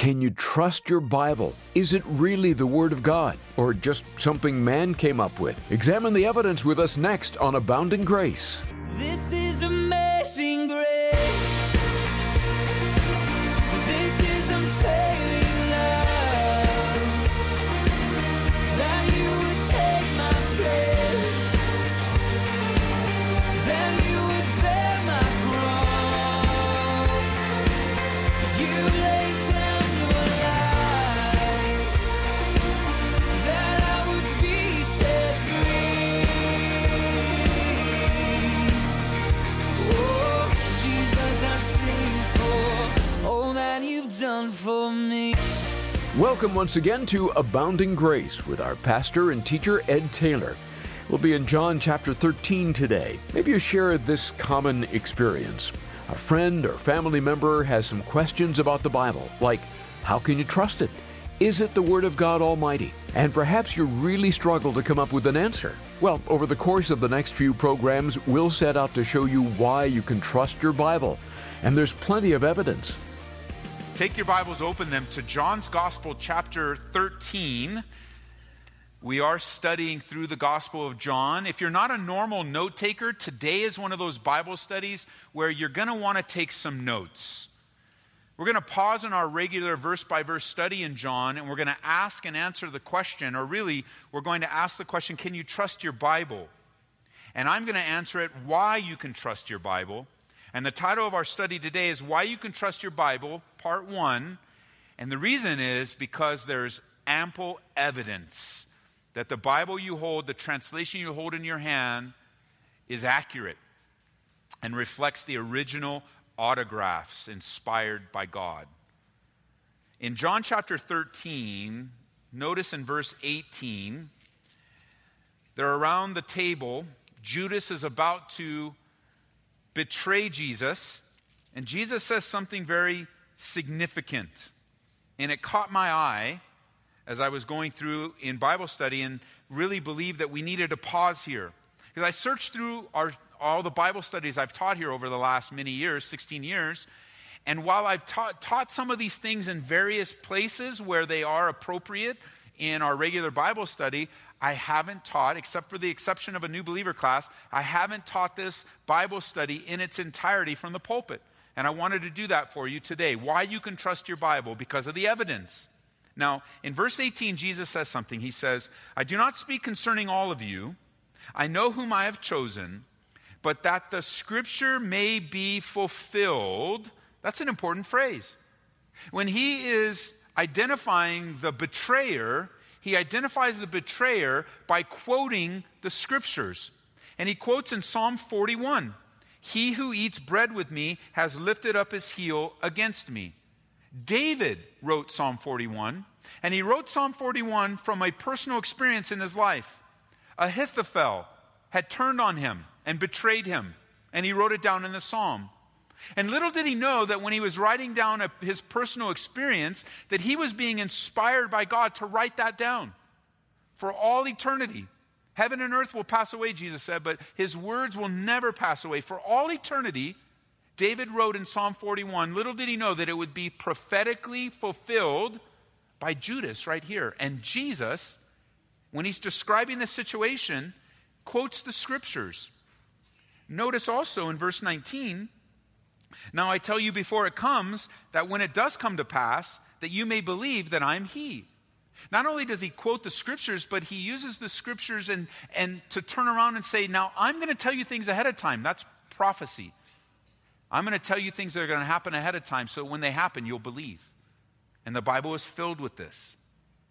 Can you trust your Bible? Is it really the Word of God or just something man came up with? Examine the evidence with us next on Abounding Grace. This is for me. Welcome once again to Abounding Grace with our pastor and teacher Ed Taylor. We'll be in John chapter 13 today. Maybe you share this common experience. A friend or family member has some questions about the Bible, like how can you trust it? Is it the Word of God Almighty? And perhaps you really struggle to come up with an answer. Well, over the course of the next few programs, we'll set out to show you why you can trust your Bible. And there's plenty of evidence. Take your Bibles, open them to John's Gospel, chapter 13. We are studying through the Gospel of John. If you're not a normal note taker, today is one of those Bible studies where you're going to want to take some notes. We're going to pause in our regular verse by verse study in John, and we're going to ask and answer the question, or really, we're going to ask the question Can you trust your Bible? And I'm going to answer it why you can trust your Bible. And the title of our study today is Why You Can Trust Your Bible, Part 1. And the reason is because there's ample evidence that the Bible you hold, the translation you hold in your hand, is accurate and reflects the original autographs inspired by God. In John chapter 13, notice in verse 18, they're around the table. Judas is about to betray Jesus, and Jesus says something very significant. And it caught my eye as I was going through in Bible study and really believed that we needed to pause here. Because I searched through our, all the Bible studies I've taught here over the last many years, 16 years, and while I've taught, taught some of these things in various places where they are appropriate in our regular Bible study, I haven't taught, except for the exception of a new believer class, I haven't taught this Bible study in its entirety from the pulpit. And I wanted to do that for you today. Why you can trust your Bible? Because of the evidence. Now, in verse 18, Jesus says something. He says, I do not speak concerning all of you. I know whom I have chosen, but that the scripture may be fulfilled. That's an important phrase. When he is identifying the betrayer, he identifies the betrayer by quoting the scriptures. And he quotes in Psalm 41 He who eats bread with me has lifted up his heel against me. David wrote Psalm 41, and he wrote Psalm 41 from a personal experience in his life. Ahithophel had turned on him and betrayed him, and he wrote it down in the psalm. And little did he know that when he was writing down a, his personal experience, that he was being inspired by God to write that down for all eternity. Heaven and earth will pass away, Jesus said, but his words will never pass away. For all eternity, David wrote in Psalm 41, little did he know that it would be prophetically fulfilled by Judas right here. And Jesus, when he's describing the situation, quotes the scriptures. Notice also in verse 19, now I tell you before it comes that when it does come to pass, that you may believe that I'm He. Not only does he quote the scriptures, but he uses the scriptures and, and to turn around and say, Now I'm going to tell you things ahead of time. That's prophecy. I'm going to tell you things that are going to happen ahead of time so when they happen, you'll believe. And the Bible is filled with this.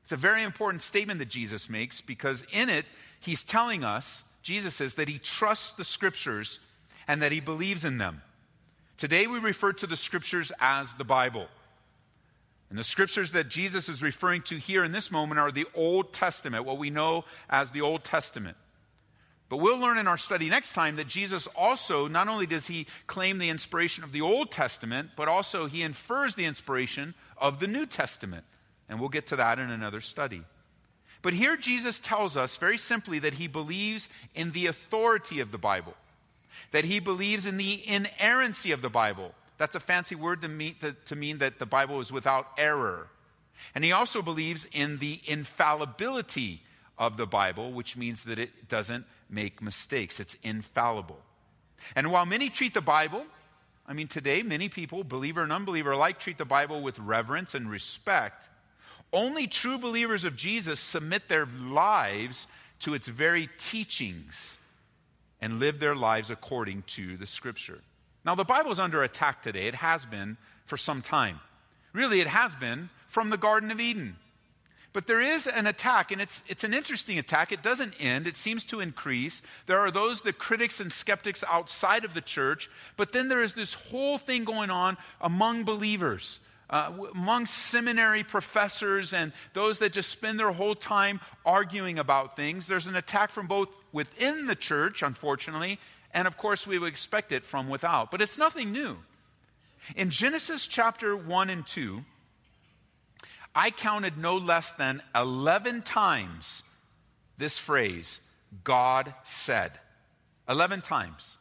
It's a very important statement that Jesus makes because in it, he's telling us, Jesus says, that he trusts the scriptures and that he believes in them. Today we refer to the scriptures as the Bible. And the scriptures that Jesus is referring to here in this moment are the Old Testament, what we know as the Old Testament. But we'll learn in our study next time that Jesus also, not only does he claim the inspiration of the Old Testament, but also he infers the inspiration of the New Testament. And we'll get to that in another study. But here Jesus tells us very simply that he believes in the authority of the Bible, that he believes in the inerrancy of the Bible, That's a fancy word to mean, to, to mean that the Bible is without error. And he also believes in the infallibility of the Bible, which means that it doesn't make mistakes, it's infallible. And while many treat the Bible, I mean, today, many people, believer and unbeliever alike, treat the Bible with reverence and respect. Only true believers of Jesus submit their lives to its very teachings and live their lives according to the Scripture. Now, the Bible is under attack today. It has been for some time. Really, it has been from the Garden of Eden. But there is an attack, and it's, it's an interesting attack. It doesn't end, it seems to increase. There are those, the critics and skeptics outside of the church, but then there is this whole thing going on among believers. Uh, among seminary professors and those that just spend their whole time arguing about things, there's an attack from both within the church, unfortunately, and of course, we would expect it from without. But it's nothing new. In Genesis chapter 1 and 2, I counted no less than 11 times this phrase, God said. 11 times.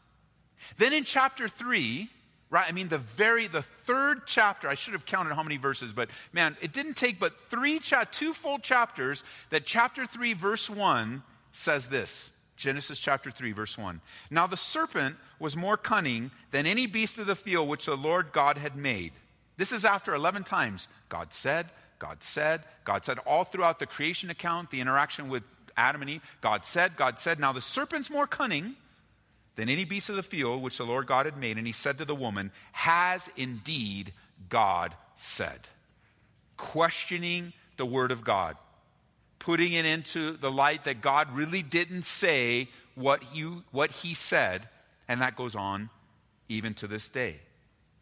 Then in chapter 3, right, I mean the very, the third chapter, I should have counted how many verses, but man, it didn't take but three, cha- two full chapters that chapter 3, verse 1 says this. Genesis chapter 3, verse 1. Now the serpent was more cunning than any beast of the field which the Lord God had made. This is after 11 times. God said, God said, God said, all throughout the creation account, the interaction with Adam and Eve, God said, God said. Now the serpent's more cunning than any beast of the field which the Lord God had made. And he said to the woman, Has indeed God said? Questioning the word of God, putting it into the light that God really didn't say what, what he said, and that goes on even to this day.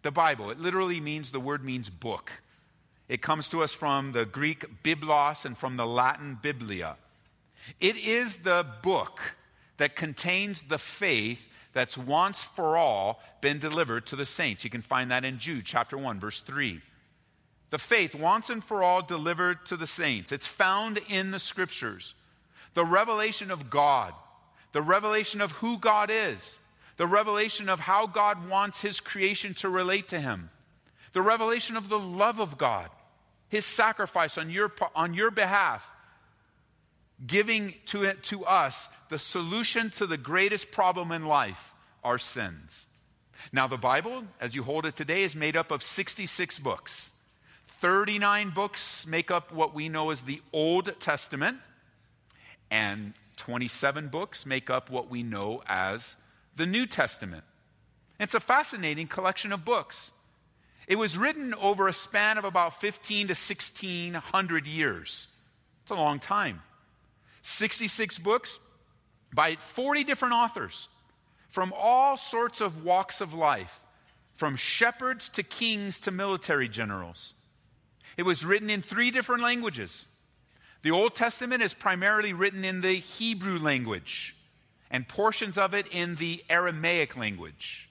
The Bible, it literally means, the word means book. It comes to us from the Greek biblos and from the Latin biblia. It is the book that contains the faith that's once for all been delivered to the saints. You can find that in Jude chapter 1 verse 3. The faith once and for all delivered to the saints. It's found in the scriptures. The revelation of God, the revelation of who God is, the revelation of how God wants his creation to relate to him, the revelation of the love of God, his sacrifice on your, on your behalf, giving to, it, to us the solution to the greatest problem in life our sins. Now, the Bible, as you hold it today, is made up of 66 books. 39 books make up what we know as the Old Testament, and 27 books make up what we know as the New Testament. It's a fascinating collection of books. It was written over a span of about 15 to 1600 years. It's a long time. 66 books by 40 different authors from all sorts of walks of life, from shepherds to kings to military generals. It was written in three different languages. The Old Testament is primarily written in the Hebrew language, and portions of it in the Aramaic language.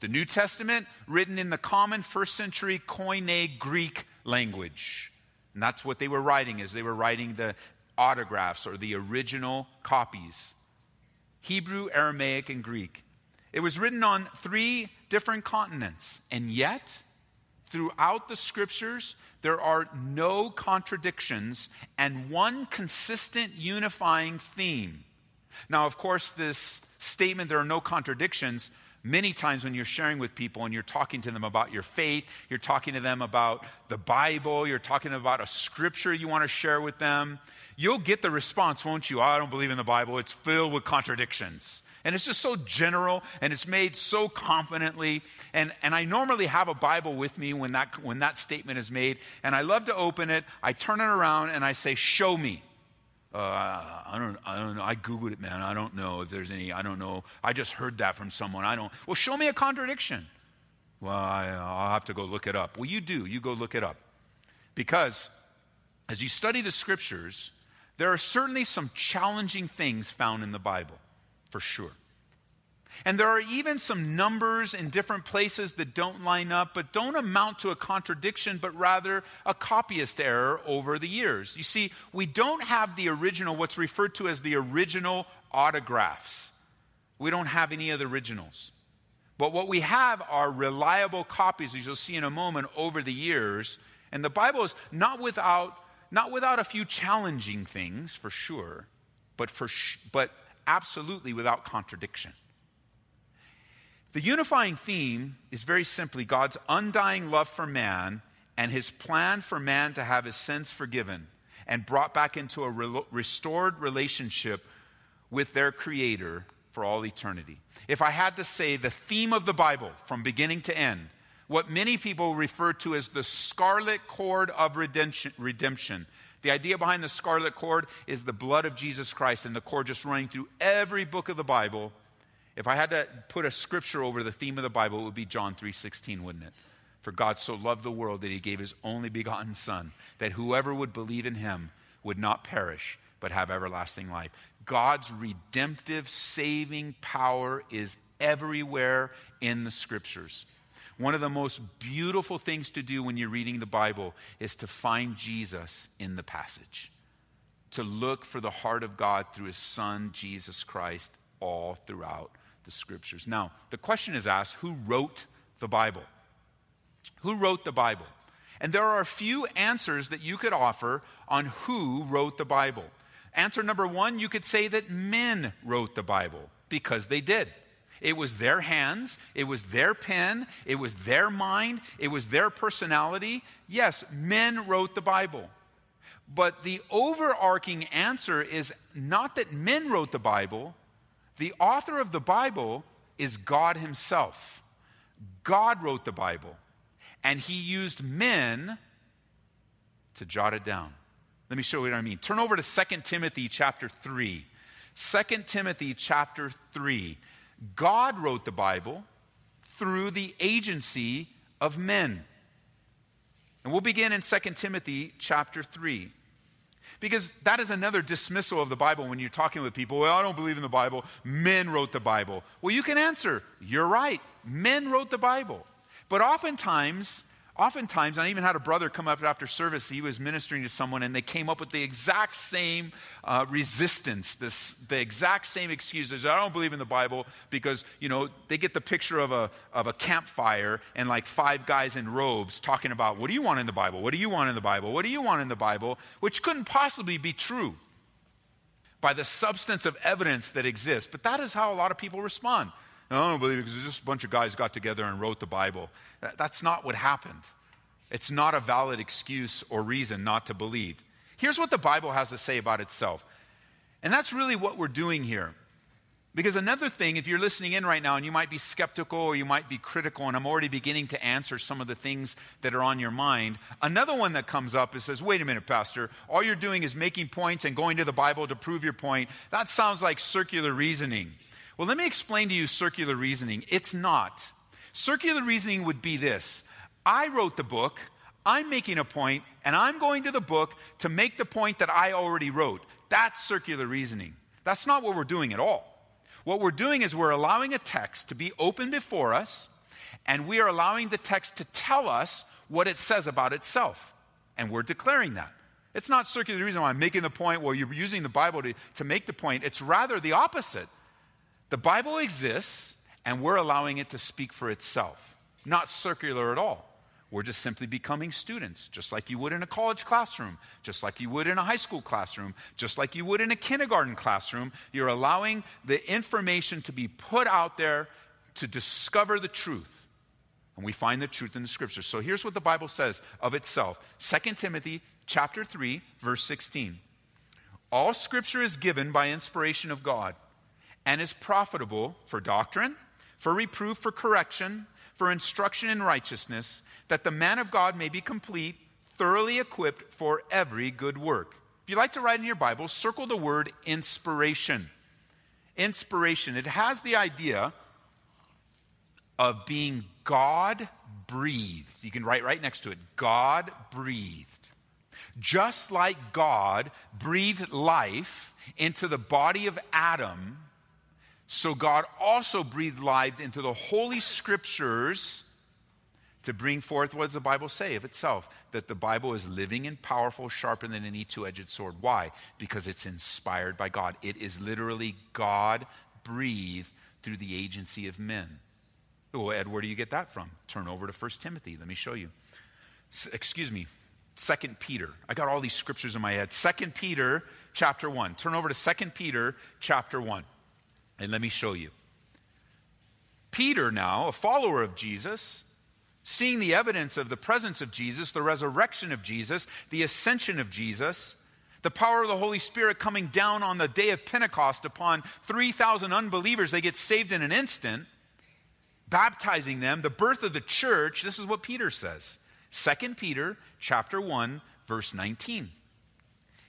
The New Testament, written in the common first century Koine Greek language. And that's what they were writing as they were writing the autographs or the original copies. Hebrew, Aramaic, and Greek. It was written on three different continents, and yet, throughout the scriptures, there are no contradictions and one consistent unifying theme. Now, of course, this statement, there are no contradictions, Many times when you're sharing with people and you're talking to them about your faith, you're talking to them about the Bible, you're talking about a scripture you want to share with them, you'll get the response, won't you? I don't believe in the Bible. It's filled with contradictions. And it's just so general and it's made so confidently. And, and I normally have a Bible with me when that, when that statement is made. And I love to open it. I turn it around and I say, Show me. Uh, I don't, I don't know. I Googled it, man. I don't know if there's any, I don't know. I just heard that from someone. I don't. Well, show me a contradiction. Well, I, I'll have to go look it up. Well, you do. You go look it up. Because as you study the scriptures, there are certainly some challenging things found in the Bible, for sure. And there are even some numbers in different places that don't line up, but don't amount to a contradiction, but rather a copyist error over the years. You see, we don't have the original, what's referred to as the original autographs. We don't have any of the originals. But what we have are reliable copies, as you'll see in a moment, over the years. And the Bible is not without, not without a few challenging things, for sure, but, for sh- but absolutely without contradiction. The unifying theme is very simply God's undying love for man and his plan for man to have his sins forgiven and brought back into a re- restored relationship with their Creator for all eternity. If I had to say the theme of the Bible from beginning to end, what many people refer to as the scarlet cord of redemption, redemption. The idea behind the scarlet cord is the blood of Jesus Christ and the cord just running through every book of the Bible. If I had to put a scripture over the theme of the Bible, it would be John 3:16, wouldn't it? For God so loved the world that he gave his only begotten son that whoever would believe in him would not perish but have everlasting life. God's redemptive, saving power is everywhere in the scriptures. One of the most beautiful things to do when you're reading the Bible is to find Jesus in the passage, to look for the heart of God through his Son, Jesus Christ, all throughout the scriptures. Now, the question is asked who wrote the Bible? Who wrote the Bible? And there are a few answers that you could offer on who wrote the Bible. Answer number one, you could say that men wrote the Bible because they did. It was their hands, it was their pen, it was their mind, it was their personality. Yes, men wrote the Bible. But the overarching answer is not that men wrote the Bible, the author of the Bible is God Himself. God wrote the Bible, and He used men to jot it down. Let me show you what I mean. Turn over to 2 Timothy chapter 3. 2 Timothy chapter 3. God wrote the Bible through the agency of men. And we'll begin in 2 Timothy chapter 3. Because that is another dismissal of the Bible when you're talking with people. Well, I don't believe in the Bible. Men wrote the Bible. Well, you can answer, you're right. Men wrote the Bible. But oftentimes, oftentimes, I even had a brother come up after service. He was ministering to someone, and they came up with the exact same uh, resistance, this, the exact same excuses. I don't believe in the Bible because, you know, they get the picture of a, of a campfire and like five guys in robes talking about, what do you want in the Bible? What do you want in the Bible? What do you want in the Bible? Which couldn't possibly be true by the substance of evidence that exists. But that is how a lot of people respond. No, I don't believe it because just a bunch of guys got together and wrote the Bible. That's not what happened. It's not a valid excuse or reason not to believe. Here's what the Bible has to say about itself. And that's really what we're doing here. Because another thing, if you're listening in right now and you might be skeptical or you might be critical, and I'm already beginning to answer some of the things that are on your mind, another one that comes up is says, wait a minute, Pastor, all you're doing is making points and going to the Bible to prove your point. That sounds like circular reasoning. Well, let me explain to you circular reasoning. It's not. Circular reasoning would be this I wrote the book, I'm making a point, and I'm going to the book to make the point that I already wrote. That's circular reasoning. That's not what we're doing at all. What we're doing is we're allowing a text to be open before us, and we are allowing the text to tell us what it says about itself. And we're declaring that. It's not circular reason why I'm making the point, well, you're using the Bible to, to make the point. It's rather the opposite. The Bible exists, and we're allowing it to speak for itself. Not circular at all. We're just simply becoming students, just like you would in a college classroom, just like you would in a high school classroom, just like you would in a kindergarten classroom. You're allowing the information to be put out there to discover the truth. And we find the truth in the scriptures. So here's what the Bible says of itself. 2 Timothy chapter 3, verse 16. All scripture is given by inspiration of God and is profitable for doctrine, for reproof, for correction, for instruction in righteousness, that the man of God may be complete, thoroughly equipped for every good work. If you like to write in your Bible, circle the word inspiration. Inspiration. It has the idea of being God breathed. You can write right next to it God breathed. Just like God breathed life into the body of Adam so God also breathed life into the Holy Scriptures to bring forth what does the Bible say of itself? That the Bible is living and powerful, sharper than any two edged sword. Why? Because it's inspired by God. It is literally God breathed through the agency of men. Well, Ed, where do you get that from? Turn over to 1 Timothy. Let me show you. S- excuse me. 2 Peter. I got all these scriptures in my head. 2 Peter chapter 1. Turn over to 2 Peter chapter 1. And let me show you. Peter, now, a follower of Jesus, seeing the evidence of the presence of Jesus, the resurrection of Jesus, the ascension of Jesus, the power of the Holy Spirit coming down on the day of Pentecost upon 3,000 unbelievers, they get saved in an instant, baptizing them, the birth of the church. This is what Peter says. 2 Peter chapter 1 verse 19.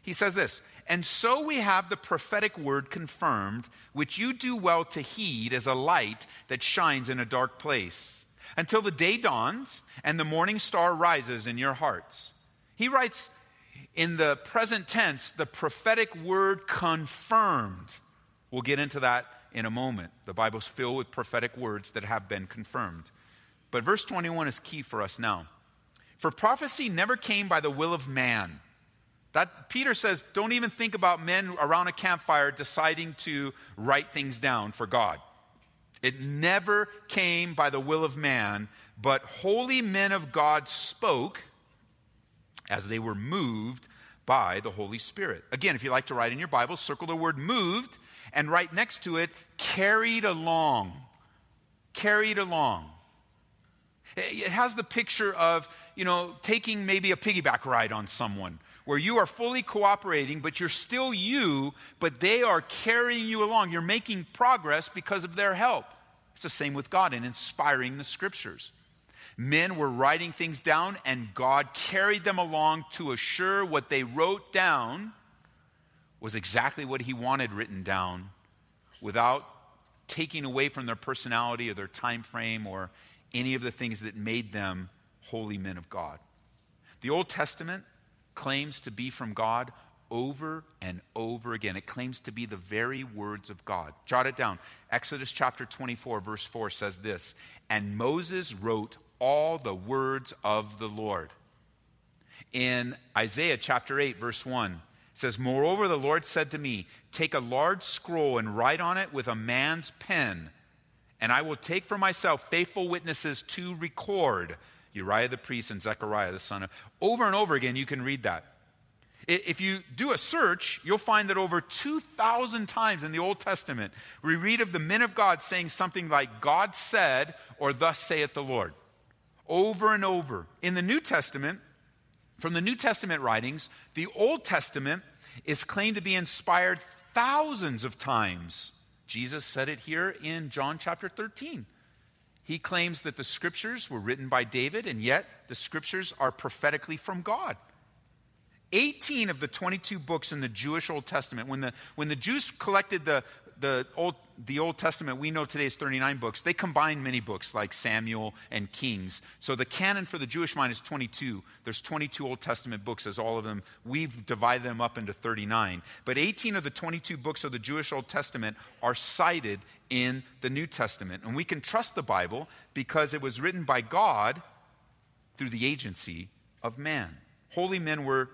He says this, and so we have the prophetic word confirmed, which you do well to heed as a light that shines in a dark place, until the day dawns and the morning star rises in your hearts. He writes in the present tense, the prophetic word confirmed. We'll get into that in a moment. The Bible's filled with prophetic words that have been confirmed. But verse 21 is key for us now. For prophecy never came by the will of man. That Peter says, don't even think about men around a campfire deciding to write things down for God. It never came by the will of man, but holy men of God spoke as they were moved by the Holy Spirit. Again, if you like to write in your Bible, circle the word moved and right next to it, carried along. Carried along. It has the picture of, you know, taking maybe a piggyback ride on someone where you are fully cooperating, but you're still you, but they are carrying you along. You're making progress because of their help. It's the same with God in inspiring the scriptures. Men were writing things down, and God carried them along to assure what they wrote down was exactly what He wanted written down without taking away from their personality or their time frame or any of the things that made them holy men of God. The Old Testament claims to be from God over and over again. It claims to be the very words of God. Jot it down. Exodus chapter 24, verse 4 says this And Moses wrote all the words of the Lord. In Isaiah chapter 8, verse 1, it says, Moreover, the Lord said to me, Take a large scroll and write on it with a man's pen and I will take for myself faithful witnesses to record Uriah the priest and Zechariah the son of. Over and over again, you can read that. If you do a search, you'll find that over 2,000 times in the Old Testament, we read of the men of God saying something like, God said, or thus saith the Lord. Over and over. In the New Testament, from the New Testament writings, the Old Testament is claimed to be inspired thousands of times Jesus said it here in John chapter 13. He claims that the scriptures were written by David, and yet the scriptures are prophetically from God. 18 of the 22 books in the Jewish Old Testament, when the, when the Jews collected the, the Old, the Old Testament, we know today is 39 books. They combine many books like Samuel and Kings. So the canon for the Jewish mind is 22. There's 22 Old Testament books, as all of them. We've divided them up into 39. But 18 of the 22 books of the Jewish Old Testament are cited in the New Testament. And we can trust the Bible because it was written by God through the agency of man. Holy men were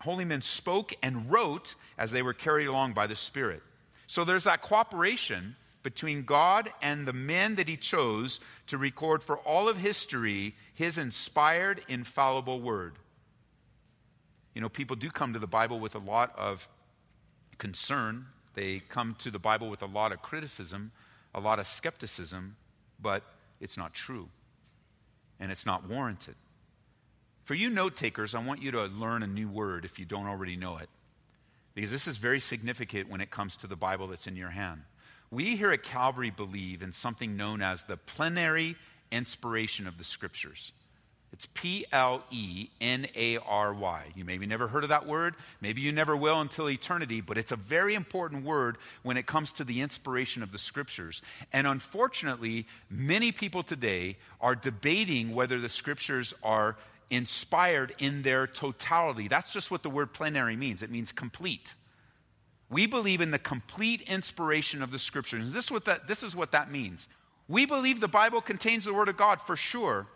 holy men spoke and wrote as they were carried along by the Spirit. So there's that cooperation between God and the men that he chose to record for all of history his inspired, infallible word. You know, people do come to the Bible with a lot of concern. They come to the Bible with a lot of criticism, a lot of skepticism, but it's not true. And it's not warranted. For you note takers, I want you to learn a new word if you don't already know it because this is very significant when it comes to the Bible that's in your hand. We here at Calvary believe in something known as the plenary inspiration of the Scriptures. It's P L E N A R Y. You maybe never heard of that word. Maybe you never will until eternity, but it's a very important word when it comes to the inspiration of the scriptures. And unfortunately, many people today are debating whether the scriptures are inspired in their totality. That's just what the word plenary means it means complete. We believe in the complete inspiration of the scriptures. This is what that, this is what that means. We believe the Bible contains the Word of God for sure,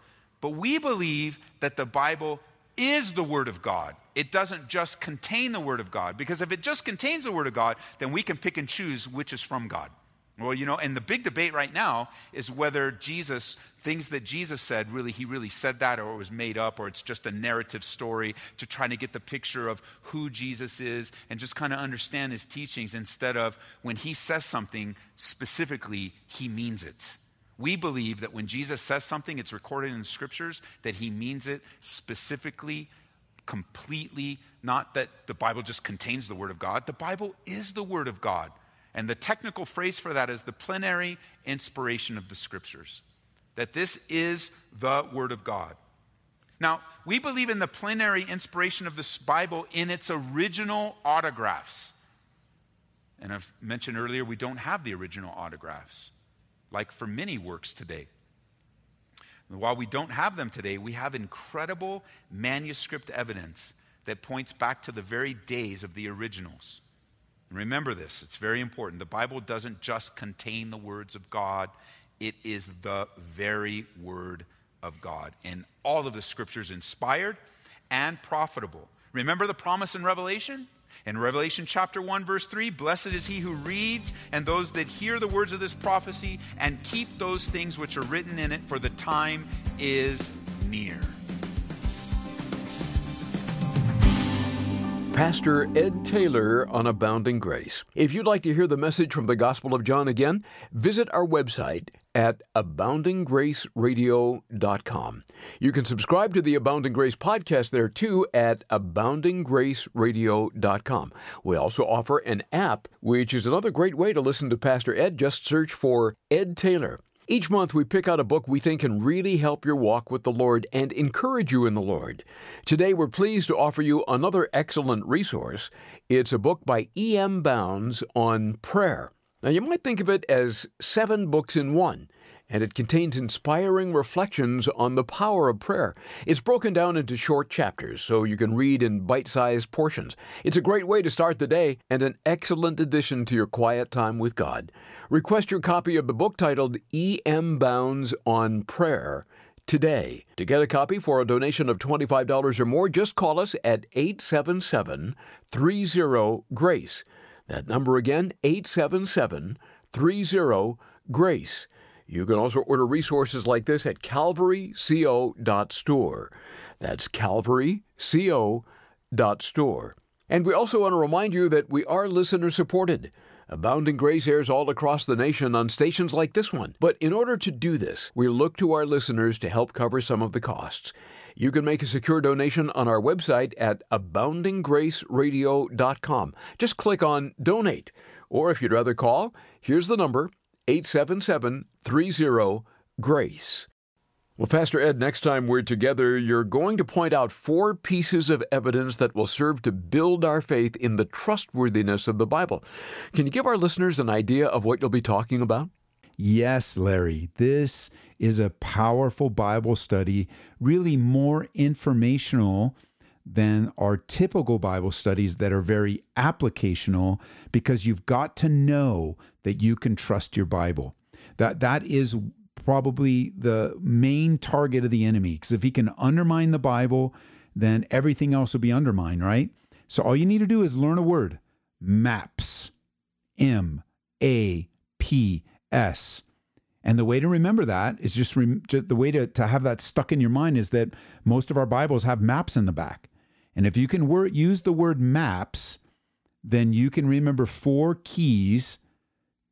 but we believe that the Bible is the Word of God. It doesn't just contain the Word of God, because if it just contains the Word of God, then we can pick and choose which is from God. Well, you know, and the big debate right now is whether Jesus, things that Jesus said, really, he really said that or it was made up or it's just a narrative story to try to get the picture of who Jesus is and just kind of understand his teachings instead of when he says something specifically, he means it. We believe that when Jesus says something, it's recorded in the scriptures, that he means it specifically, completely, not that the Bible just contains the Word of God. The Bible is the Word of God. And the technical phrase for that is the plenary inspiration of the scriptures. That this is the Word of God. Now, we believe in the plenary inspiration of this Bible in its original autographs. And I've mentioned earlier, we don't have the original autographs, like for many works today. And while we don't have them today, we have incredible manuscript evidence that points back to the very days of the originals. And remember this, it's very important. The Bible doesn't just contain the words of God, it is the very word of God. And all of the scriptures inspired and profitable. Remember the promise in Revelation? In Revelation chapter 1, verse 3, blessed is he who reads and those that hear the words of this prophecy and keep those things which are written in it, for the time is near. Pastor Ed Taylor on Abounding Grace. If you'd like to hear the message from the Gospel of John again, visit our website at aboundinggraceradio.com. You can subscribe to the Abounding Grace podcast there too at aboundinggraceradio.com. We also offer an app, which is another great way to listen to Pastor Ed. Just search for Ed Taylor. Each month, we pick out a book we think can really help your walk with the Lord and encourage you in the Lord. Today, we're pleased to offer you another excellent resource. It's a book by E.M. Bounds on prayer. Now, you might think of it as seven books in one and it contains inspiring reflections on the power of prayer. It's broken down into short chapters so you can read in bite sized portions. It's a great way to start the day and an excellent addition to your quiet time with God. Request your copy of the book titled E.M. Bounds on Prayer today. To get a copy for a donation of $25 or more, just call us at 877 30 GRACE. That number again, 877 30 GRACE. You can also order resources like this at calvaryco.store. That's calvaryco.store. And we also want to remind you that we are listener supported. Abounding Grace airs all across the nation on stations like this one. But in order to do this, we look to our listeners to help cover some of the costs. You can make a secure donation on our website at aboundinggraceradio.com. Just click on Donate. Or if you'd rather call, here's the number 877 30 GRACE. Well, Pastor Ed, next time we're together, you're going to point out four pieces of evidence that will serve to build our faith in the trustworthiness of the Bible. Can you give our listeners an idea of what you'll be talking about? Yes, Larry. This is a powerful Bible study, really more informational than our typical Bible studies that are very applicational because you've got to know that you can trust your Bible. That that is probably the main target of the enemy because if he can undermine the Bible, then everything else will be undermined, right? So all you need to do is learn a word, maps. M A P S. And the way to remember that is just, rem- just the way to, to have that stuck in your mind is that most of our Bibles have maps in the back. And if you can wor- use the word maps, then you can remember four keys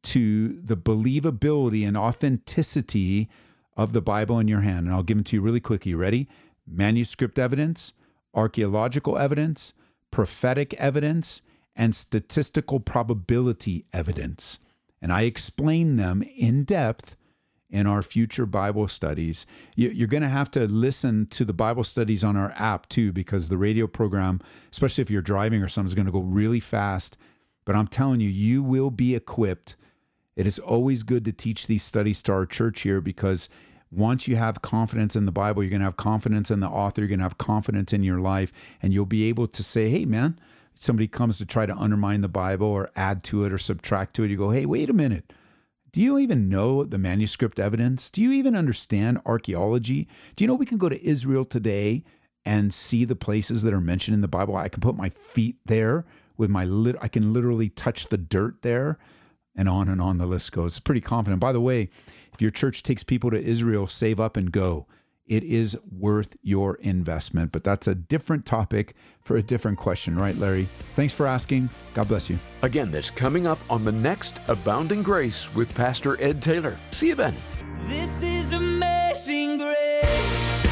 to the believability and authenticity of the Bible in your hand. And I'll give them to you really quick. You ready? Manuscript evidence, archaeological evidence, prophetic evidence, and statistical probability evidence. And I explain them in depth in our future Bible studies. You're going to have to listen to the Bible studies on our app too, because the radio program, especially if you're driving or something, is going to go really fast. But I'm telling you, you will be equipped. It is always good to teach these studies to our church here because once you have confidence in the Bible, you're going to have confidence in the author, you're going to have confidence in your life, and you'll be able to say, hey, man, somebody comes to try to undermine the Bible or add to it or subtract to it. You go, hey, wait a minute. Do you even know the manuscript evidence? Do you even understand archaeology? Do you know we can go to Israel today and see the places that are mentioned in the Bible? I can put my feet there with my lit I can literally touch the dirt there. and on and on the list goes. It's pretty confident. By the way, if your church takes people to Israel, save up and go. It is worth your investment. But that's a different topic for a different question, right, Larry? Thanks for asking. God bless you. Again, this coming up on the next Abounding Grace with Pastor Ed Taylor. See you then. This is amazing grace.